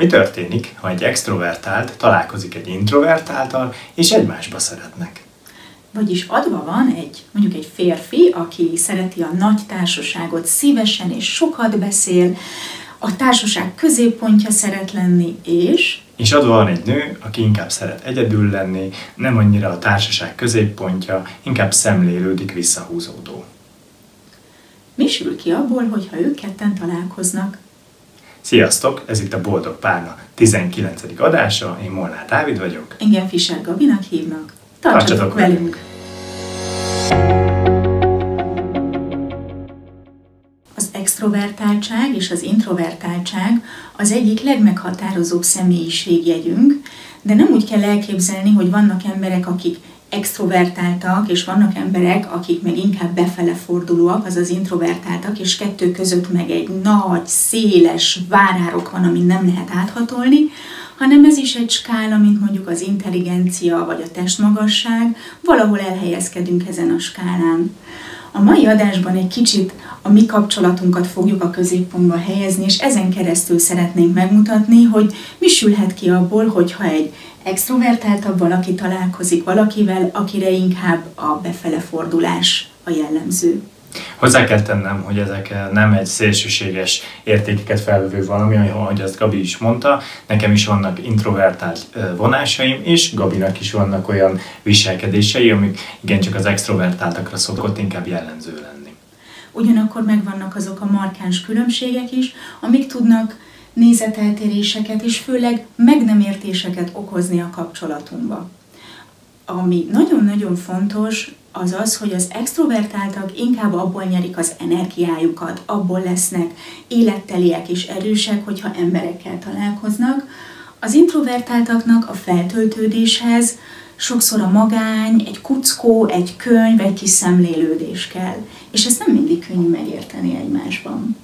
Mi történik, ha egy extrovertált találkozik egy introvertáltal, és egymásba szeretnek? Vagyis adva van egy, mondjuk egy férfi, aki szereti a nagy társaságot szívesen és sokat beszél, a társaság középpontja szeret lenni, és... És adva van egy nő, aki inkább szeret egyedül lenni, nem annyira a társaság középpontja, inkább szemlélődik visszahúzódó. Mi sül ki abból, hogyha ők ketten találkoznak? Sziasztok, ez itt a Boldog Párna 19. adása, én Molnár Dávid vagyok. Engem Fischer Gabinak hívnak. Tartsatok, Tartsatok velünk! velünk. Az extrovertáltság és az introvertáltság az egyik legmeghatározóbb személyiségjegyünk, de nem úgy kell elképzelni, hogy vannak emberek, akik extrovertáltak, és vannak emberek, akik meg inkább befele fordulóak, azaz introvertáltak, és kettő között meg egy nagy, széles várárok van, amit nem lehet áthatolni, hanem ez is egy skála, mint mondjuk az intelligencia vagy a testmagasság, valahol elhelyezkedünk ezen a skálán. A mai adásban egy kicsit a mi kapcsolatunkat fogjuk a középpontba helyezni, és ezen keresztül szeretnénk megmutatni, hogy mi sülhet ki abból, hogyha egy extrovertáltabb valaki találkozik valakivel, akire inkább a befele fordulás a jellemző. Hozzá kell tennem, hogy ezek nem egy szélsőséges értékeket felvevő valami, ahogy azt Gabi is mondta. Nekem is vannak introvertált vonásaim, és Gabinak is vannak olyan viselkedései, amik igencsak az extrovertáltakra szokott inkább jellemző lenni. Ugyanakkor megvannak azok a markáns különbségek is, amik tudnak nézeteltéréseket és főleg meg nem értéseket okozni a kapcsolatunkba. Ami nagyon-nagyon fontos, az az, hogy az extrovertáltak inkább abból nyerik az energiájukat, abból lesznek életteliek és erősek, hogyha emberekkel találkoznak. Az introvertáltaknak a feltöltődéshez sokszor a magány, egy kuckó, egy könyv, egy kis szemlélődés kell. És ezt nem mindig könnyű megérteni egymásban.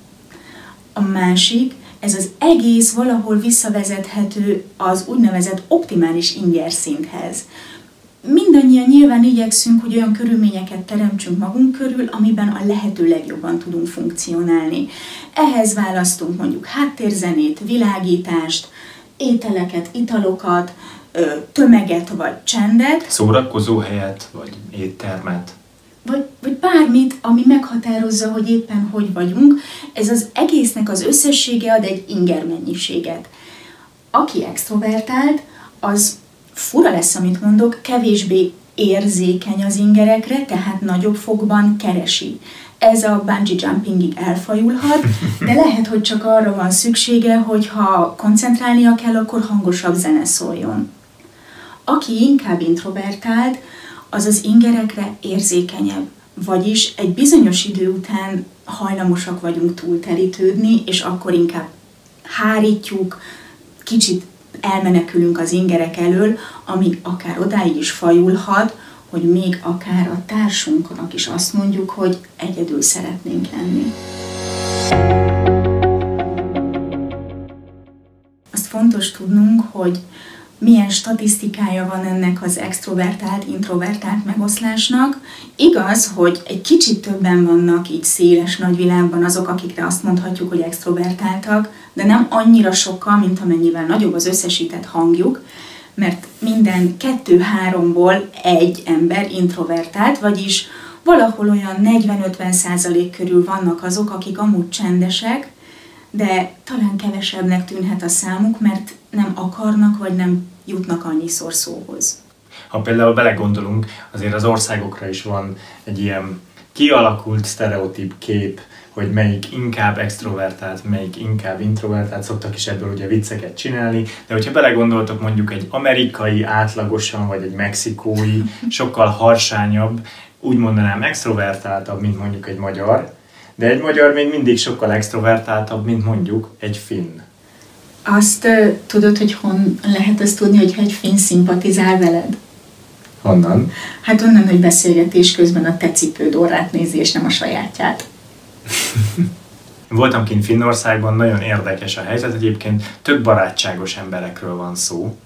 A másik, ez az egész valahol visszavezethető az úgynevezett optimális inger szinthez. Mindannyian nyilván igyekszünk, hogy olyan körülményeket teremtsünk magunk körül, amiben a lehető legjobban tudunk funkcionálni. Ehhez választunk mondjuk háttérzenét, világítást, ételeket, italokat, tömeget vagy csendet. Szórakozó helyet, vagy éttermet vagy, vagy bármit, ami meghatározza, hogy éppen hogy vagyunk, ez az egésznek az összessége ad egy inger mennyiséget. Aki extrovertált, az fura lesz, amit mondok, kevésbé érzékeny az ingerekre, tehát nagyobb fogban keresi. Ez a bungee jumpingig elfajulhat, de lehet, hogy csak arra van szüksége, hogy ha koncentrálnia kell, akkor hangosabb zene szóljon. Aki inkább introvertált, az az ingerekre érzékenyebb. Vagyis egy bizonyos idő után hajlamosak vagyunk túlterítődni, és akkor inkább hárítjuk, kicsit elmenekülünk az ingerek elől, ami akár odáig is fajulhat, hogy még akár a társunknak is azt mondjuk, hogy egyedül szeretnénk lenni. Azt fontos tudnunk, hogy milyen statisztikája van ennek az extrovertált, introvertált megoszlásnak. Igaz, hogy egy kicsit többen vannak így széles nagyvilágban azok, akikre azt mondhatjuk, hogy extrovertáltak, de nem annyira sokkal, mint amennyivel nagyobb az összesített hangjuk, mert minden kettő-háromból egy ember introvertált, vagyis valahol olyan 40-50 százalék körül vannak azok, akik amúgy csendesek, de talán kevesebbnek tűnhet a számuk, mert nem akarnak, vagy nem jutnak annyiszor szóhoz. Ha például belegondolunk, azért az országokra is van egy ilyen kialakult sztereotíp kép, hogy melyik inkább extrovertált, melyik inkább introvertált, szoktak is ebből ugye vicceket csinálni, de hogyha belegondoltok mondjuk egy amerikai átlagosan, vagy egy mexikói, sokkal harsányabb, úgy mondanám extrovertáltabb, mint mondjuk egy magyar, de egy magyar még mindig sokkal extrovertáltabb, mint mondjuk egy finn. Azt uh, tudod, hogy hon lehet azt tudni, hogy egy finn szimpatizál veled? Honnan? Hát onnan, hogy beszélgetés közben a te cipőd orrát nézi, és nem a sajátját. Voltam kint Finnországban, nagyon érdekes a helyzet, egyébként több barátságos emberekről van szó,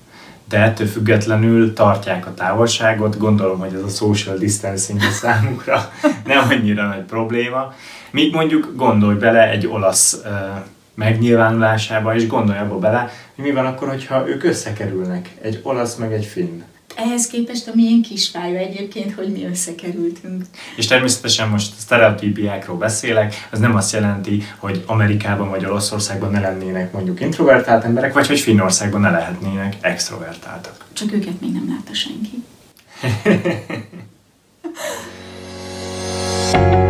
de ettől függetlenül tartják a távolságot, gondolom, hogy ez a social distancing a számukra nem annyira nagy probléma. Míg mondjuk gondolj bele egy olasz uh, megnyilvánulásába, és gondolj abba bele, hogy mi van akkor, hogyha ők összekerülnek, egy olasz meg egy finn. Ehhez képest a milyen kis fája egyébként, hogy mi összekerültünk. És természetesen most sztereotípiákról beszélek, az nem azt jelenti, hogy Amerikában vagy Olaszországban ne lennének mondjuk introvertált emberek, vagy hogy Finnországban ne lehetnének extrovertáltak. Csak őket még nem látta senki.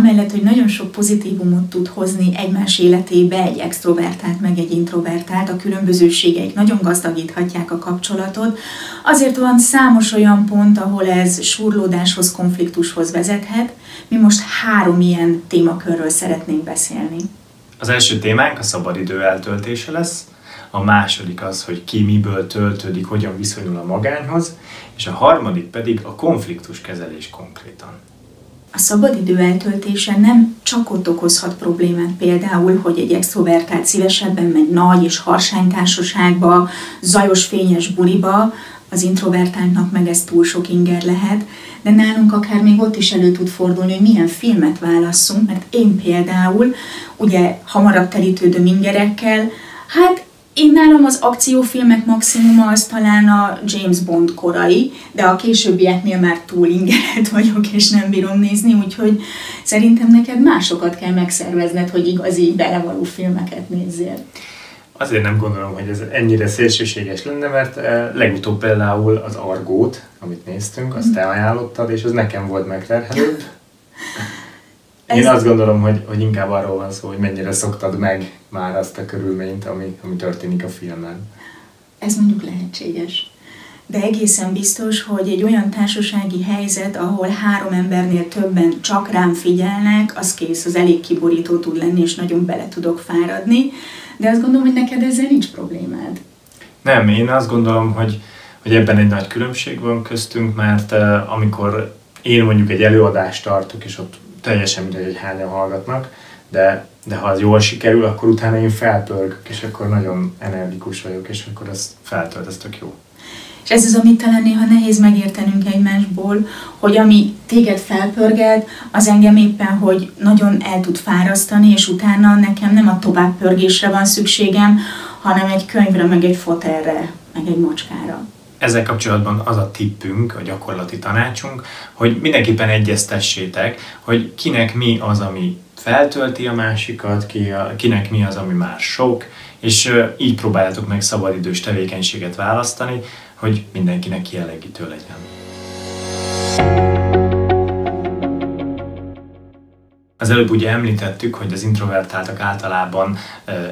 amellett, hogy nagyon sok pozitívumot tud hozni egymás életébe egy extrovertált meg egy introvertált, a különbözőségeik nagyon gazdagíthatják a kapcsolatot, azért van számos olyan pont, ahol ez surlódáshoz, konfliktushoz vezethet. Mi most három ilyen témakörről szeretnénk beszélni. Az első témánk a szabadidő eltöltése lesz, a második az, hogy ki miből töltődik, hogyan viszonyul a magányhoz, és a harmadik pedig a konfliktus kezelés konkrétan a szabadidő eltöltése nem csak ott okozhat problémát, például, hogy egy extrovertált szívesebben megy nagy és harsány társaságba, zajos fényes buliba, az introvertáltnak meg ez túl sok inger lehet, de nálunk akár még ott is elő tud fordulni, hogy milyen filmet válasszunk, mert én például, ugye hamarabb telítődöm ingerekkel, hát én nálam az akciófilmek maximuma az talán a James Bond korai, de a későbbieknél már túl ingeret vagyok, és nem bírom nézni, úgyhogy szerintem neked másokat kell megszervezned, hogy igazi belevaló filmeket nézzél. Azért nem gondolom, hogy ez ennyire szélsőséges lenne, mert eh, legutóbb például az Argót, amit néztünk, azt te ajánlottad, és az nekem volt megterhelőbb. Én azt gondolom, hogy, hogy inkább arról van szó, hogy mennyire szoktad meg már azt a körülményt, ami, ami történik a filmen. Ez mondjuk lehetséges. De egészen biztos, hogy egy olyan társasági helyzet, ahol három embernél többen csak rám figyelnek, az kész, az elég kiborító tud lenni, és nagyon bele tudok fáradni. De azt gondolom, hogy neked ezzel nincs problémád. Nem, én azt gondolom, hogy, hogy ebben egy nagy különbség van köztünk, mert uh, amikor én mondjuk egy előadást tartok, és ott teljesen mindegy, hogy hányan hallgatnak, de, de ha az jól sikerül, akkor utána én felpörgök, és akkor nagyon energikus vagyok, és akkor ez feltölt, ez tök jó. És ez az, amit talán néha nehéz megértenünk egymásból, hogy ami téged felpörgelt, az engem éppen, hogy nagyon el tud fárasztani, és utána nekem nem a továbbpörgésre van szükségem, hanem egy könyvre, meg egy fotelre, meg egy mocskára ezzel kapcsolatban az a tippünk, a gyakorlati tanácsunk, hogy mindenképpen egyeztessétek, hogy kinek mi az, ami feltölti a másikat, ki a, kinek mi az, ami már sok, és így próbáljátok meg szabadidős tevékenységet választani, hogy mindenkinek kielégítő legyen. Az előbb ugye említettük, hogy az introvertáltak általában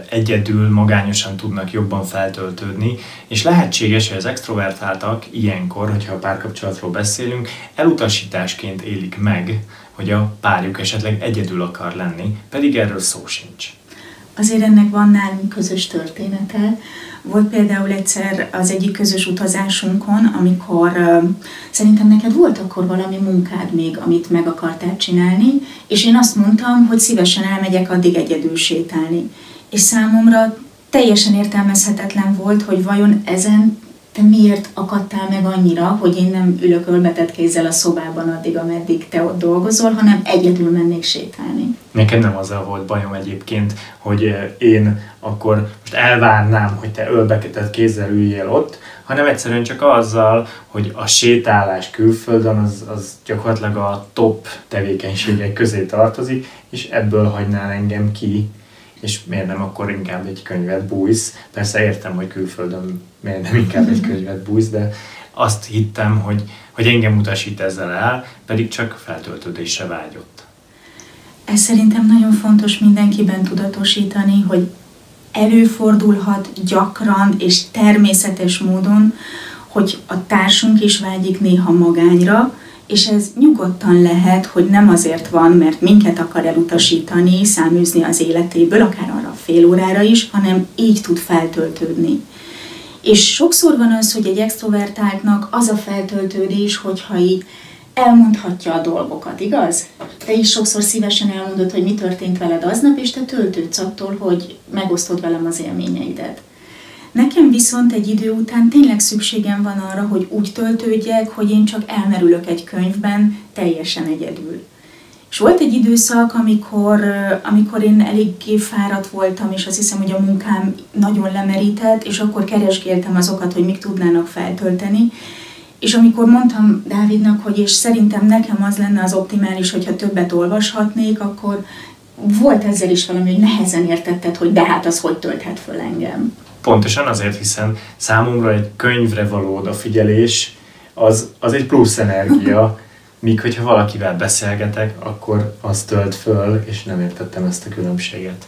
egyedül, magányosan tudnak jobban feltöltődni, és lehetséges, hogy az extrovertáltak ilyenkor, hogyha a párkapcsolatról beszélünk, elutasításként élik meg, hogy a párjuk esetleg egyedül akar lenni, pedig erről szó sincs. Azért ennek van nálunk közös története. Volt például egyszer az egyik közös utazásunkon, amikor szerintem neked volt akkor valami munkád még, amit meg akartál csinálni, és én azt mondtam, hogy szívesen elmegyek addig egyedül sétálni. És számomra teljesen értelmezhetetlen volt, hogy vajon ezen te miért akadtál meg annyira, hogy én nem ülök ölbetett kézzel a szobában addig, ameddig te ott dolgozol, hanem egyedül mennék sétálni. Nekem nem azzal volt bajom egyébként, hogy eh, én akkor most elvárnám, hogy te ölbetett kézzel üljél ott, hanem egyszerűen csak azzal, hogy a sétálás külföldön az, az gyakorlatilag a top tevékenységek közé tartozik, és ebből hagynál engem ki, és miért nem akkor inkább egy könyvet bújsz. Persze értem, hogy külföldön miért nem inkább egy könyvet bújsz, de azt hittem, hogy, hogy engem utasít ezzel el, pedig csak feltöltődésre vágyott. Ez szerintem nagyon fontos mindenkiben tudatosítani, hogy előfordulhat gyakran és természetes módon, hogy a társunk is vágyik néha magányra, és ez nyugodtan lehet, hogy nem azért van, mert minket akar elutasítani, száműzni az életéből, akár arra fél órára is, hanem így tud feltöltődni. És sokszor van az, hogy egy extrovertáltnak az a feltöltődés, hogyha így elmondhatja a dolgokat, igaz? Te is sokszor szívesen elmondod, hogy mi történt veled aznap, és te töltődsz attól, hogy megosztod velem az élményeidet. Nekem viszont egy idő után tényleg szükségem van arra, hogy úgy töltődjek, hogy én csak elmerülök egy könyvben teljesen egyedül. És volt egy időszak, amikor, amikor én eléggé fáradt voltam, és azt hiszem, hogy a munkám nagyon lemerített, és akkor keresgéltem azokat, hogy mik tudnának feltölteni. És amikor mondtam Dávidnak, hogy és szerintem nekem az lenne az optimális, hogyha többet olvashatnék, akkor volt ezzel is valami, hogy nehezen értetted, hogy de hát az hogy tölthet föl engem. Pontosan azért, hiszen számomra egy könyvre való odafigyelés az, az egy plusz energia, míg hogyha valakivel beszélgetek, akkor az tölt föl, és nem értettem ezt a különbséget.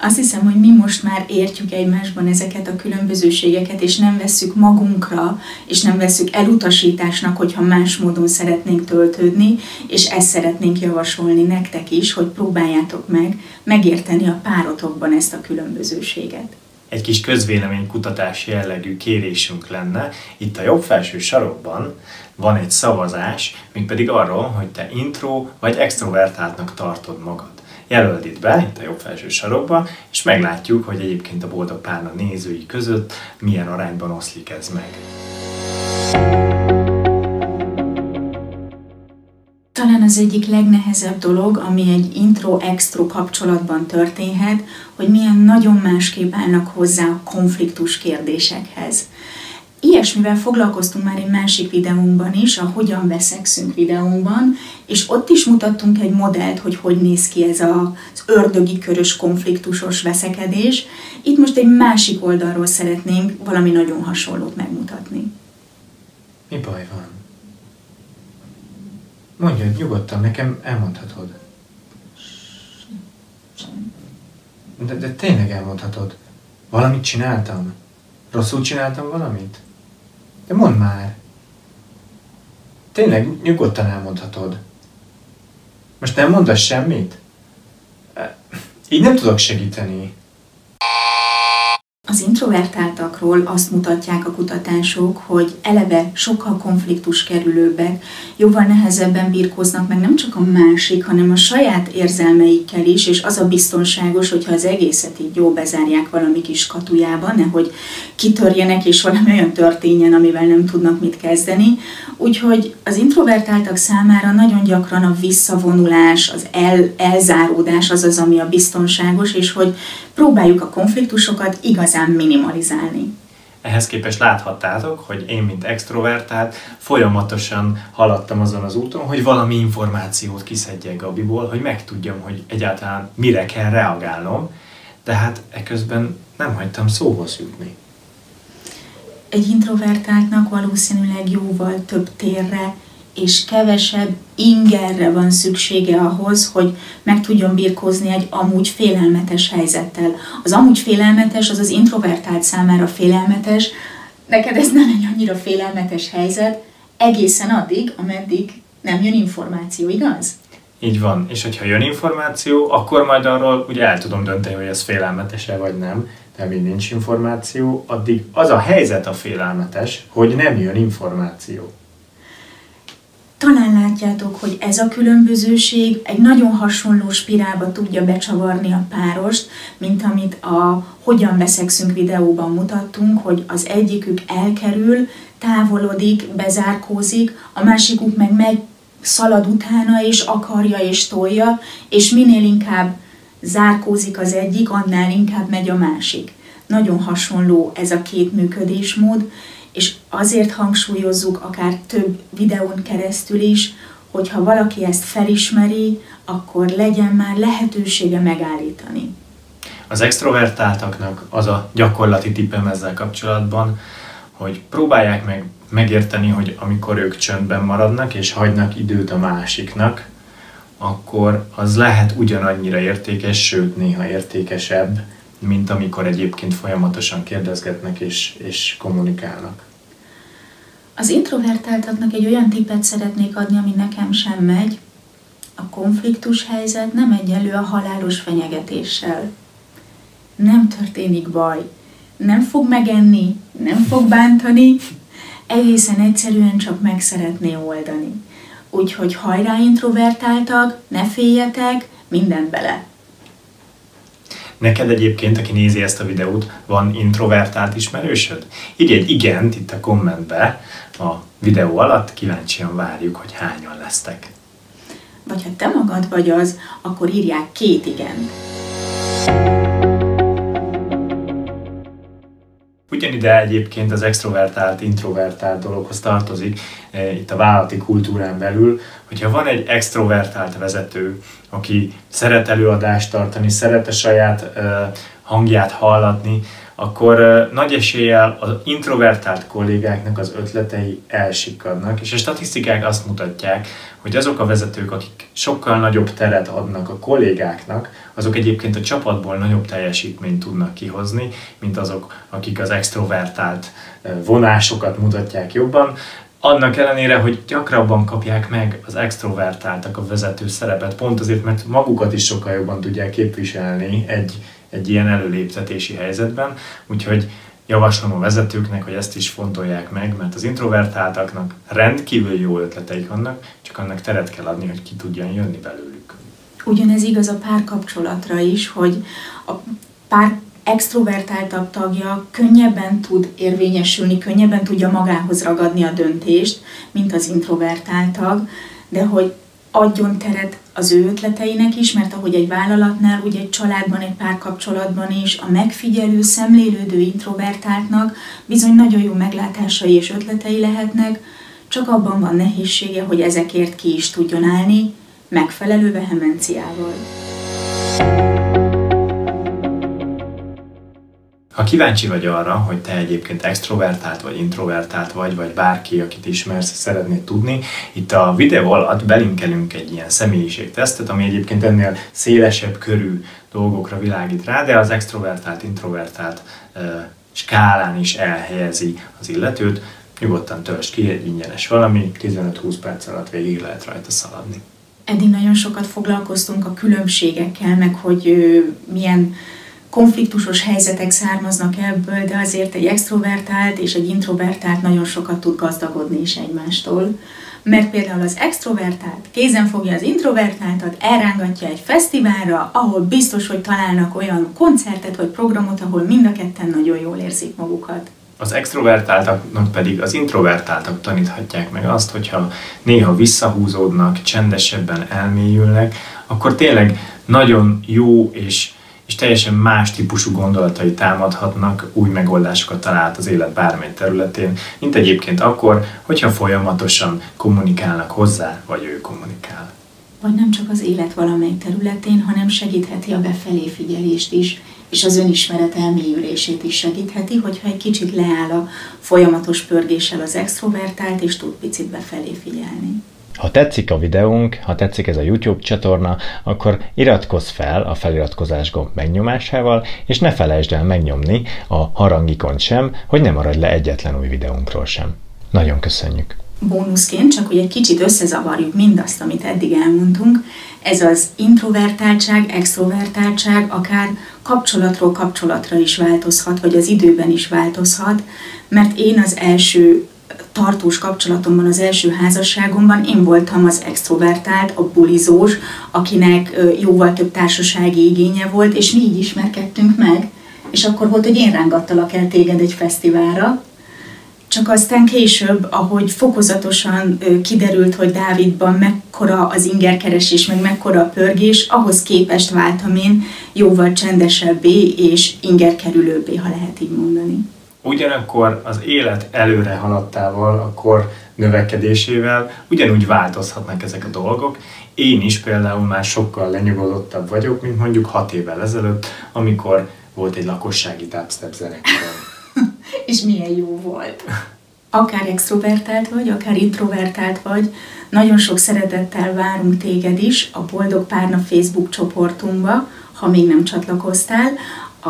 Azt hiszem, hogy mi most már értjük egymásban ezeket a különbözőségeket, és nem vesszük magunkra, és nem vesszük elutasításnak, hogyha más módon szeretnénk töltődni, és ezt szeretnénk javasolni nektek is, hogy próbáljátok meg megérteni a párotokban ezt a különbözőséget egy kis közvéleménykutatás jellegű kérésünk lenne. Itt a jobb felső sarokban van egy szavazás, mégpedig arról, hogy te intro vagy extrovertáltnak tartod magad. Jelöld itt be, itt a jobb felső sarokba, és meglátjuk, hogy egyébként a boldog párna nézői között milyen arányban oszlik ez meg. Talán az egyik legnehezebb dolog, ami egy intro-extro kapcsolatban történhet, hogy milyen nagyon másképp állnak hozzá a konfliktus kérdésekhez. Ilyesmivel foglalkoztunk már egy másik videónkban is, a Hogyan veszekszünk videónkban, és ott is mutattunk egy modellt, hogy hogy néz ki ez az ördögi körös konfliktusos veszekedés. Itt most egy másik oldalról szeretnénk valami nagyon hasonlót megmutatni. Mi baj van? Mondja, nyugodtan, nekem elmondhatod. De, de tényleg elmondhatod. Valamit csináltam? Rosszul csináltam valamit? De mondd már. Tényleg nyugodtan elmondhatod. Most nem mondasz semmit? Így nem tudok segíteni. Az introvertáltakról azt mutatják a kutatások, hogy eleve sokkal konfliktus kerülőbbek, jóval nehezebben birkóznak meg nem csak a másik, hanem a saját érzelmeikkel is, és az a biztonságos, hogyha az egészet így jó bezárják valami kis katujába, nehogy kitörjenek és valami olyan történjen, amivel nem tudnak mit kezdeni. Úgyhogy az introvertáltak számára nagyon gyakran a visszavonulás, az el, elzáródás az az, ami a biztonságos, és hogy próbáljuk a konfliktusokat igazán minimalizálni. Ehhez képest láthattátok, hogy én, mint extrovertált, folyamatosan haladtam azon az úton, hogy valami információt kiszedjek Gabiból, hogy megtudjam, hogy egyáltalán mire kell reagálnom, tehát eközben nem hagytam szóhoz jutni. Egy introvertáltnak valószínűleg jóval több térre és kevesebb ingerre van szüksége ahhoz, hogy meg tudjon birkózni egy amúgy félelmetes helyzettel. Az amúgy félelmetes, az az introvertált számára félelmetes, neked ez nem egy annyira félelmetes helyzet, egészen addig, ameddig nem jön információ, igaz? Így van, és hogyha jön információ, akkor majd arról ugye el tudom dönteni, hogy ez félelmetes-e vagy nem, de amíg nincs információ, addig az a helyzet a félelmetes, hogy nem jön információ. Talán látjátok, hogy ez a különbözőség egy nagyon hasonló spirálba tudja becsavarni a párost, mint amit a Hogyan veszekszünk videóban mutattunk, hogy az egyikük elkerül, távolodik, bezárkózik, a másikuk meg megy, szalad utána, és akarja, és tolja, és minél inkább zárkózik az egyik, annál inkább megy a másik. Nagyon hasonló ez a két működésmód, és azért hangsúlyozzuk akár több videón keresztül is, hogyha valaki ezt felismeri, akkor legyen már lehetősége megállítani. Az extrovertáltaknak az a gyakorlati tippem ezzel kapcsolatban, hogy próbálják meg megérteni, hogy amikor ők csöndben maradnak és hagynak időt a másiknak, akkor az lehet ugyanannyira értékes, sőt néha értékesebb, mint amikor egyébként folyamatosan kérdezgetnek és, és kommunikálnak. Az introvertáltaknak egy olyan tippet szeretnék adni, ami nekem sem megy. A konfliktus helyzet nem egyenlő a halálos fenyegetéssel. Nem történik baj. Nem fog megenni, nem fog bántani, egészen egyszerűen csak meg szeretné oldani. Úgyhogy hajrá introvertáltak, ne féljetek, mindent bele. Neked egyébként, aki nézi ezt a videót, van introvertált ismerősöd? Írj egy igent itt a kommentbe a videó alatt, kíváncsian várjuk, hogy hányan lesztek. vagy ha te magad vagy az, akkor írják két igen. Ugyanide egyébként az extrovertált, introvertált dologhoz tartozik e, itt a vállalati kultúrán belül, hogyha van egy extrovertált vezető, aki szeret előadást tartani, szeret a saját e, hangját hallatni, akkor nagy eséllyel az introvertált kollégáknak az ötletei elsikadnak, és a statisztikák azt mutatják, hogy azok a vezetők, akik sokkal nagyobb teret adnak a kollégáknak, azok egyébként a csapatból nagyobb teljesítményt tudnak kihozni, mint azok, akik az extrovertált vonásokat mutatják jobban, annak ellenére, hogy gyakrabban kapják meg az extrovertáltak a vezető szerepet, pont azért, mert magukat is sokkal jobban tudják képviselni egy, egy ilyen előléptetési helyzetben, úgyhogy javaslom a vezetőknek, hogy ezt is fontolják meg, mert az introvertáltaknak rendkívül jó ötleteik vannak, csak annak teret kell adni, hogy ki tudjan jönni belőlük. Ugyanez igaz a párkapcsolatra is, hogy a pár extrovertáltabb tagja könnyebben tud érvényesülni, könnyebben tudja magához ragadni a döntést, mint az introvertált tag, de hogy adjon teret az ő ötleteinek is, mert ahogy egy vállalatnál, úgy egy családban, egy párkapcsolatban is a megfigyelő, szemlélődő introvertáltnak bizony nagyon jó meglátásai és ötletei lehetnek, csak abban van nehézsége, hogy ezekért ki is tudjon állni, megfelelő vehemenciával. Ha kíváncsi vagy arra, hogy te egyébként extrovertált vagy introvertált vagy, vagy bárki, akit ismersz, szeretnéd tudni, itt a videó alatt belinkelünk egy ilyen személyiségtesztet, ami egyébként ennél szélesebb körű dolgokra világít rá, de az extrovertált, introvertált uh, skálán is elhelyezi az illetőt. Nyugodtan töltsd ki egy ingyenes valami, 15-20 perc alatt végig lehet rajta szaladni. Eddig nagyon sokat foglalkoztunk a különbségekkel, meg hogy uh, milyen konfliktusos helyzetek származnak ebből, de azért egy extrovertált és egy introvertált nagyon sokat tud gazdagodni is egymástól. Mert például az extrovertált kézen fogja az introvertáltat, elrángatja egy fesztiválra, ahol biztos, hogy találnak olyan koncertet vagy programot, ahol mind a ketten nagyon jól érzik magukat. Az extrovertáltaknak pedig az introvertáltak taníthatják meg azt, hogyha néha visszahúzódnak, csendesebben elmélyülnek, akkor tényleg nagyon jó és és teljesen más típusú gondolatai támadhatnak, új megoldásokat talált az élet bármely területén, mint egyébként akkor, hogyha folyamatosan kommunikálnak hozzá, vagy ő kommunikál. Vagy nem csak az élet valamely területén, hanem segítheti a befelé figyelést is, és az önismeret elmélyülését is segítheti, hogyha egy kicsit leáll a folyamatos pörgéssel az extrovertált, és tud picit befelé figyelni. Ha tetszik a videónk, ha tetszik ez a YouTube csatorna, akkor iratkozz fel a feliratkozás gomb megnyomásával, és ne felejtsd el megnyomni a harangikont sem, hogy ne maradj le egyetlen új videónkról sem. Nagyon köszönjük! Bónuszként, csak hogy egy kicsit összezavarjuk mindazt, amit eddig elmondtunk, ez az introvertáltság, extrovertáltság akár kapcsolatról kapcsolatra is változhat, vagy az időben is változhat, mert én az első tartós kapcsolatomban, az első házasságomban én voltam az extrovertált, a bulizós, akinek jóval több társasági igénye volt, és mi így ismerkedtünk meg. És akkor volt, hogy én rángattalak el téged egy fesztiválra, csak aztán később, ahogy fokozatosan kiderült, hogy Dávidban mekkora az ingerkeresés, meg mekkora a pörgés, ahhoz képest váltam én jóval csendesebbé és ingerkerülőbbé, ha lehet így mondani. Ugyanakkor az élet előre haladtával, akkor növekedésével ugyanúgy változhatnak ezek a dolgok. Én is például már sokkal lenyugodottabb vagyok, mint mondjuk hat évvel ezelőtt, amikor volt egy lakossági dubstep zenekarom. És milyen jó volt. Akár extrovertált vagy, akár introvertált vagy, nagyon sok szeretettel várunk téged is a Boldog Párna Facebook csoportunkba, ha még nem csatlakoztál,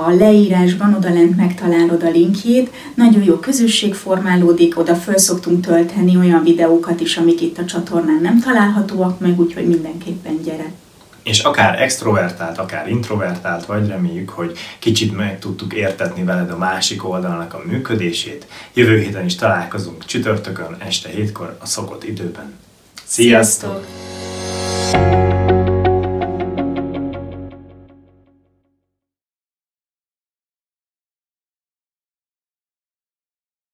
a leírásban odalent megtalálod a linkjét, nagyon jó közösség formálódik, oda föl szoktunk tölteni olyan videókat is, amik itt a csatornán nem találhatóak meg, úgyhogy mindenképpen gyere. És akár extrovertált, akár introvertált vagy, reméljük, hogy kicsit meg tudtuk értetni veled a másik oldalnak a működését. Jövő héten is találkozunk csütörtökön este hétkor a szokott időben. Sziasztok! Sziasztok!